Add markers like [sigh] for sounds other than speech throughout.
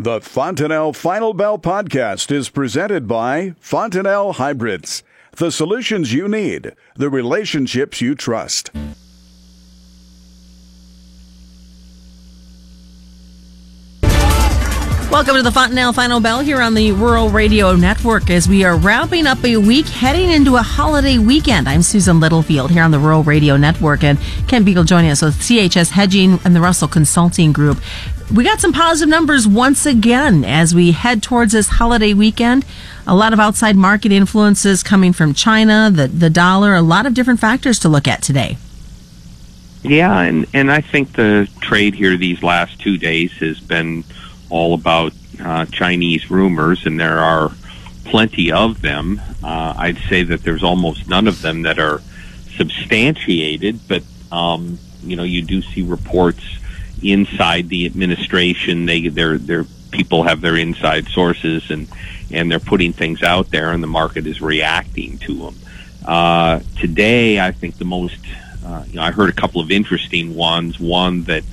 The Fontanelle Final Bell podcast is presented by Fontanelle Hybrids. The solutions you need, the relationships you trust. Welcome to the Fontanelle Final Bell here on the Rural Radio Network as we are wrapping up a week heading into a holiday weekend. I'm Susan Littlefield here on the Rural Radio Network and Kent Beadle joining us with CHS Hedging and the Russell Consulting Group. We got some positive numbers once again as we head towards this holiday weekend. A lot of outside market influences coming from China, the, the dollar, a lot of different factors to look at today. Yeah, and, and I think the trade here these last two days has been all about uh, Chinese rumors, and there are plenty of them. Uh, I'd say that there's almost none of them that are substantiated, but um, you know, you do see reports inside the administration. They, their, their people have their inside sources, and and they're putting things out there, and the market is reacting to them. Uh, today, I think the most, uh, you know, I heard a couple of interesting ones. One that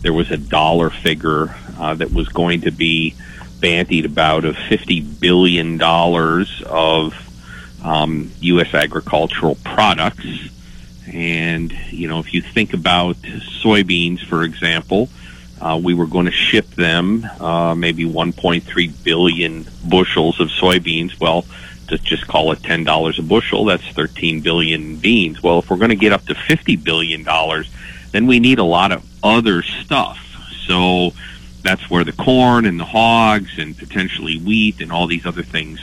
there was a dollar figure uh, that was going to be bantied about of fifty billion dollars of um, U.S. agricultural products. And you know, if you think about soybeans, for example, uh, we were going to ship them uh, maybe 1.3 billion bushels of soybeans. Well, to just call it ten dollars a bushel, that's 13 billion beans. Well, if we're going to get up to 50 billion dollars, then we need a lot of other stuff. So that's where the corn and the hogs and potentially wheat and all these other things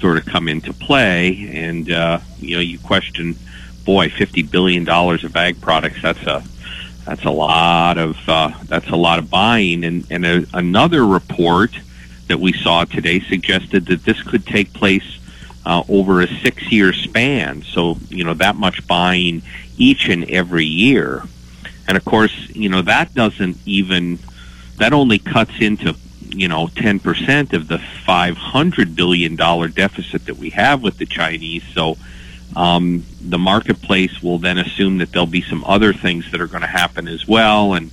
sort of come into play. And uh, you know, you question, boy, fifty billion dollars of ag products. That's a that's a lot of uh, that's a lot of buying. And and a, another report that we saw today suggested that this could take place uh, over a six year span. So you know that much buying each and every year. And of course, you know that doesn't even that only cuts into you know 10% of the 500 billion dollar deficit that we have with the Chinese so um, the marketplace will then assume that there'll be some other things that are going to happen as well and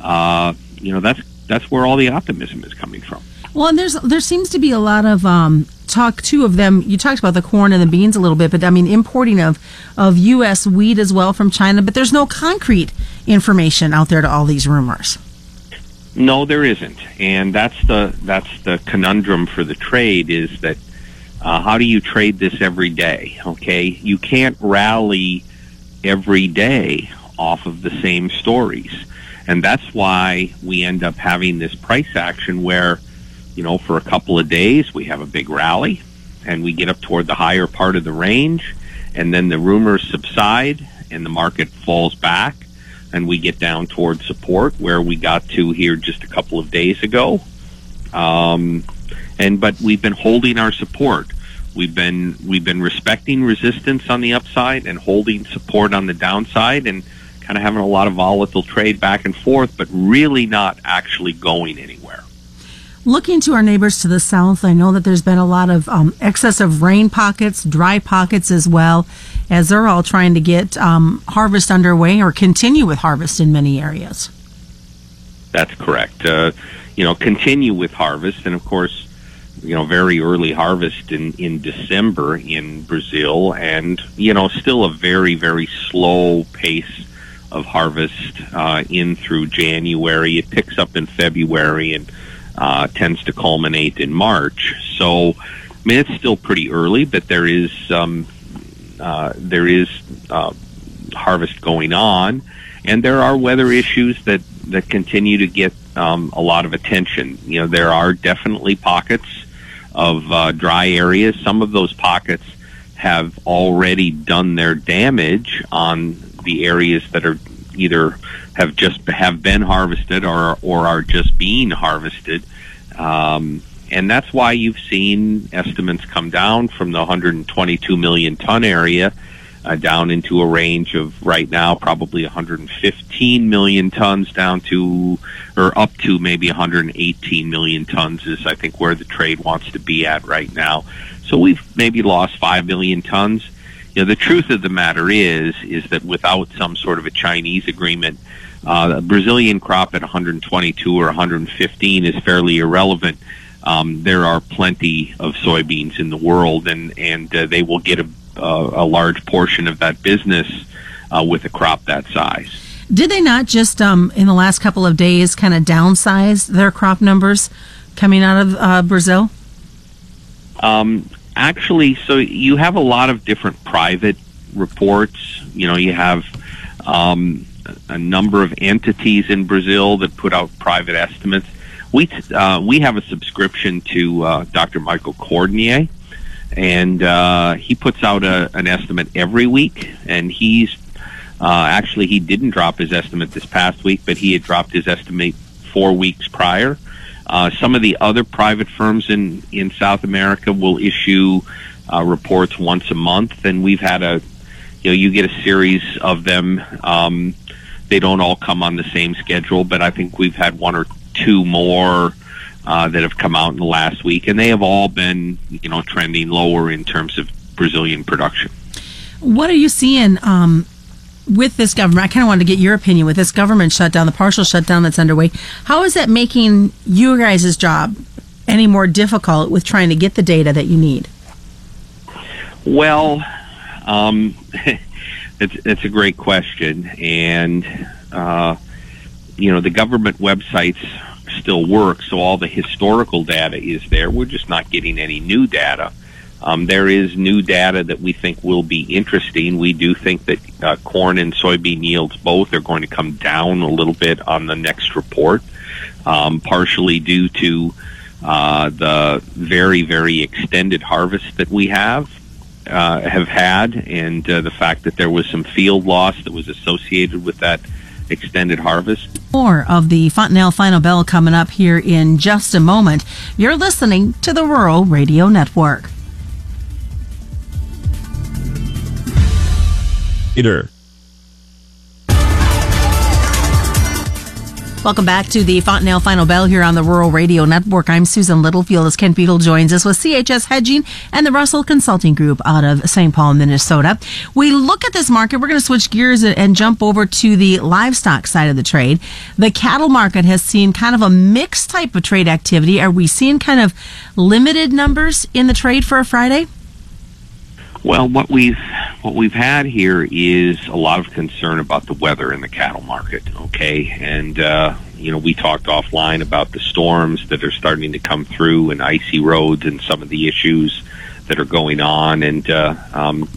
uh, you know that's that's where all the optimism is coming from. Well and there's there seems to be a lot of um, talk too of them. You talked about the corn and the beans a little bit but i mean importing of of us wheat as well from china but there's no concrete information out there to all these rumors. No, there isn't, and that's the that's the conundrum for the trade is that uh, how do you trade this every day? Okay, you can't rally every day off of the same stories, and that's why we end up having this price action where, you know, for a couple of days we have a big rally, and we get up toward the higher part of the range, and then the rumors subside and the market falls back and we get down toward support where we got to here just a couple of days ago. Um, and but we've been holding our support. We've been we've been respecting resistance on the upside and holding support on the downside, and kind of having a lot of volatile trade back and forth, but really not actually going anywhere. Looking to our neighbors to the south, I know that there's been a lot of um, excessive rain pockets, dry pockets as well, as they're all trying to get um, harvest underway or continue with harvest in many areas. That's correct. Uh, you know, continue with harvest, and of course, you know, very early harvest in in December in Brazil, and you know, still a very very slow pace of harvest uh, in through January. It picks up in February and uh, tends to culminate in March. So, I mean, it's still pretty early, but there is um, uh, there is uh, harvest going on, and there are weather issues that that continue to get um, a lot of attention. You know, there are definitely pockets of uh, dry areas. Some of those pockets have already done their damage on the areas that are either have just have been harvested or or are just being harvested. Um, and that's why you've seen estimates come down from the 122 million ton area uh, down into a range of right now probably 115 million tons down to or up to maybe 118 million tons is I think where the trade wants to be at right now. So we've maybe lost 5 million tons. You know, the truth of the matter is is that without some sort of a Chinese agreement uh, the Brazilian crop at 122 or 115 is fairly irrelevant. Um, there are plenty of soybeans in the world, and and uh, they will get a, a large portion of that business uh, with a crop that size. Did they not just um, in the last couple of days kind of downsize their crop numbers coming out of uh, Brazil? Um, actually, so you have a lot of different private reports. You know, you have um, a number of entities in Brazil that put out private estimates. We uh, we have a subscription to uh, Dr. Michael Cordonnier, and uh, he puts out a, an estimate every week. And he's uh, actually he didn't drop his estimate this past week, but he had dropped his estimate four weeks prior. Uh, some of the other private firms in, in South America will issue uh, reports once a month, and we've had a, you know, you get a series of them. Um, they don't all come on the same schedule, but I think we've had one or two more uh, that have come out in the last week, and they have all been, you know, trending lower in terms of Brazilian production. What are you seeing um, with this government, I kind of wanted to get your opinion with this government shutdown, the partial shutdown that's underway. How is that making you guys' job any more difficult with trying to get the data that you need? Well, um, [laughs] it's it's a great question, and uh, you know the government websites still works, so all the historical data is there. We're just not getting any new data. Um, there is new data that we think will be interesting. We do think that uh, corn and soybean yields both are going to come down a little bit on the next report, um, partially due to uh, the very, very extended harvest that we have. Uh, have had, and uh, the fact that there was some field loss that was associated with that extended harvest. More of the Fontanelle Final Bell coming up here in just a moment. You're listening to the Rural Radio Network. later. Welcome back to the Fontanelle Final Bell here on the Rural Radio Network. I'm Susan Littlefield as Kent Beadle joins us with CHS Hedging and the Russell Consulting Group out of St. Paul, Minnesota. We look at this market. We're going to switch gears and jump over to the livestock side of the trade. The cattle market has seen kind of a mixed type of trade activity. Are we seeing kind of limited numbers in the trade for a Friday? Well, what we've what we've had here is a lot of concern about the weather in the cattle market. Okay, and uh, you know we talked offline about the storms that are starting to come through and icy roads and some of the issues that are going on, and uh, um,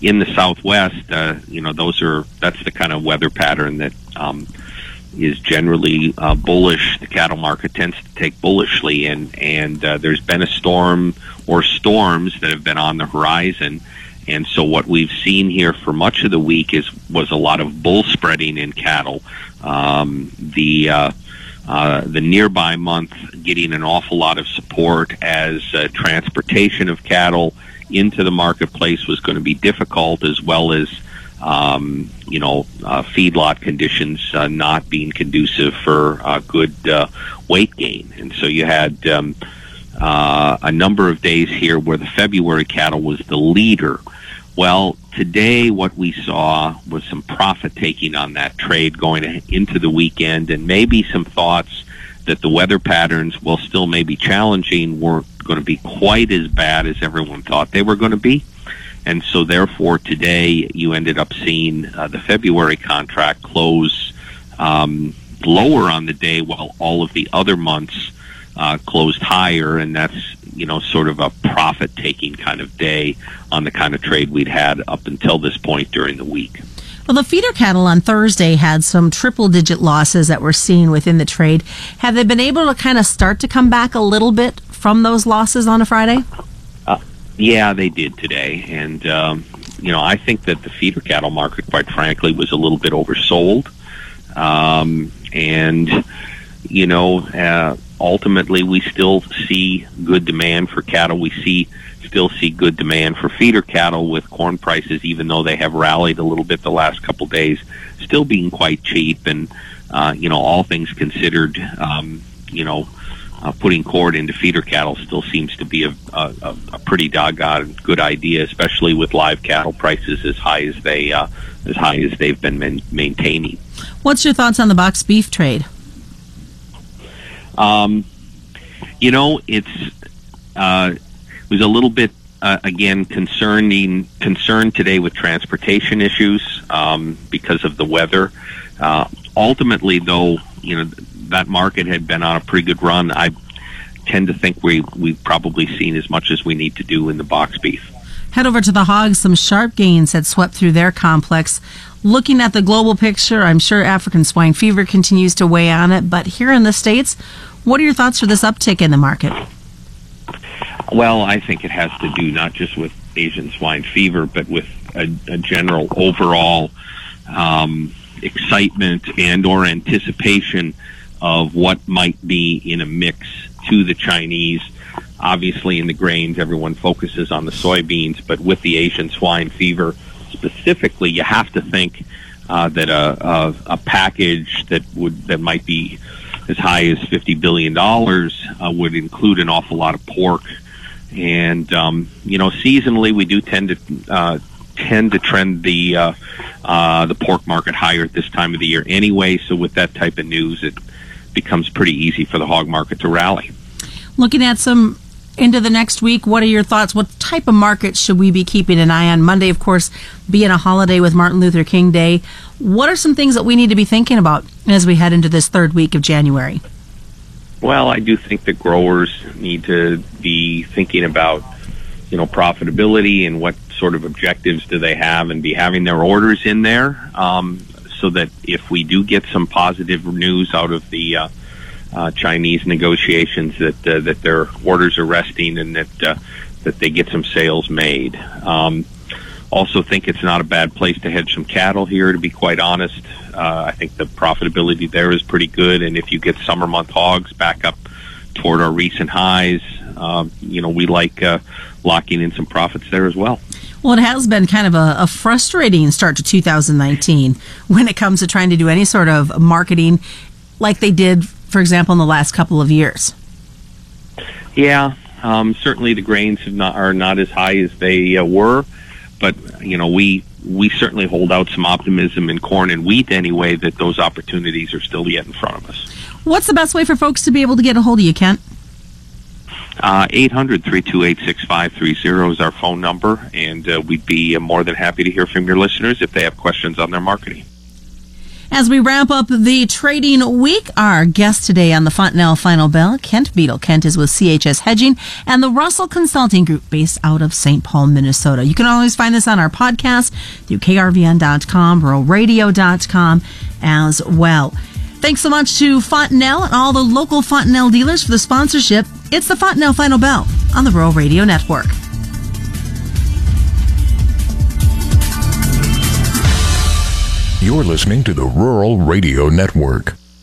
in the Southwest, uh, you know those are that's the kind of weather pattern that. Um, is generally uh, bullish. The cattle market tends to take bullishly, and and uh, there's been a storm or storms that have been on the horizon. And so what we've seen here for much of the week is was a lot of bull spreading in cattle. Um, the uh, uh, the nearby month getting an awful lot of support as uh, transportation of cattle into the marketplace was going to be difficult, as well as um, you know, uh, feedlot conditions uh, not being conducive for uh, good uh, weight gain. And so you had um, uh, a number of days here where the February cattle was the leader. Well, today what we saw was some profit taking on that trade going into the weekend and maybe some thoughts that the weather patterns, while still maybe challenging, weren't going to be quite as bad as everyone thought they were going to be. And so, therefore, today you ended up seeing uh, the February contract close um, lower on the day, while all of the other months uh, closed higher, and that's you know sort of a profit-taking kind of day on the kind of trade we'd had up until this point during the week. Well, the feeder cattle on Thursday had some triple digit losses that were seen within the trade. Have they been able to kind of start to come back a little bit from those losses on a Friday? Yeah, they did today, and um, you know I think that the feeder cattle market, quite frankly, was a little bit oversold, um, and you know uh, ultimately we still see good demand for cattle. We see still see good demand for feeder cattle with corn prices, even though they have rallied a little bit the last couple days, still being quite cheap. And uh, you know, all things considered, um, you know, uh, putting cord into feeder cattle still seems to be a, a, a pretty doggone good idea, especially with live cattle prices as high as they uh, as high as they've been man- maintaining. What's your thoughts on the box beef trade? Um, you know, it's uh, it was a little bit uh, again concerning concerned today with transportation issues um, because of the weather. Uh, ultimately, though, you know that market had been on a pretty good run. I tend to think we we've probably seen as much as we need to do in the box beef. Head over to the hogs. Some sharp gains had swept through their complex. Looking at the global picture, I'm sure African swine fever continues to weigh on it. But here in the states, what are your thoughts for this uptick in the market? Well, I think it has to do not just with Asian swine fever, but with a, a general overall um, excitement and or anticipation of what might be in a mix to the Chinese. Obviously, in the grains, everyone focuses on the soybeans, but with the Asian swine fever specifically, you have to think uh, that a, a, a package that would that might be as high as fifty billion dollars uh, would include an awful lot of pork. And um, you know, seasonally, we do tend to uh, tend to trend the uh, uh, the pork market higher at this time of the year anyway. So with that type of news, it becomes pretty easy for the hog market to rally. Looking at some into the next week, what are your thoughts? What type of markets should we be keeping an eye on? Monday, of course, being a holiday with Martin Luther King Day. What are some things that we need to be thinking about as we head into this third week of January? Well, I do think that growers need to be thinking about, you know, profitability and what sort of objectives do they have and be having their orders in there um, so that if we do get some positive news out of the uh, uh, Chinese negotiations that uh, that their orders are resting and that uh, that they get some sales made. Um, also, think it's not a bad place to hedge some cattle here. To be quite honest, uh, I think the profitability there is pretty good, and if you get summer month hogs back up toward our recent highs, uh, you know we like uh, locking in some profits there as well. Well, it has been kind of a, a, frustrating start to 2019 when it comes to trying to do any sort of marketing like they did for example, in the last couple of years? Yeah, um, certainly the grains not, are not as high as they uh, were, but you know we we certainly hold out some optimism in corn and wheat anyway that those opportunities are still yet in front of us. What's the best way for folks to be able to get a hold of you, Kent? Uh, 800-328-6530 is our phone number, and uh, we'd be uh, more than happy to hear from your listeners if they have questions on their marketing. As we wrap up the trading week, our guest today on the Fontanelle Final Bell, Kent Beadle. Kent is with CHS Hedging and the Russell Consulting Group based out of St. Paul, Minnesota. You can always find this on our podcast through krvn.com, ruralradio.com as well. Thanks so much to Fontanelle and all the local Fontanelle dealers for the sponsorship. It's the Fontanelle Final Bell on the Rural Radio Network. You're listening to the Rural Radio Network.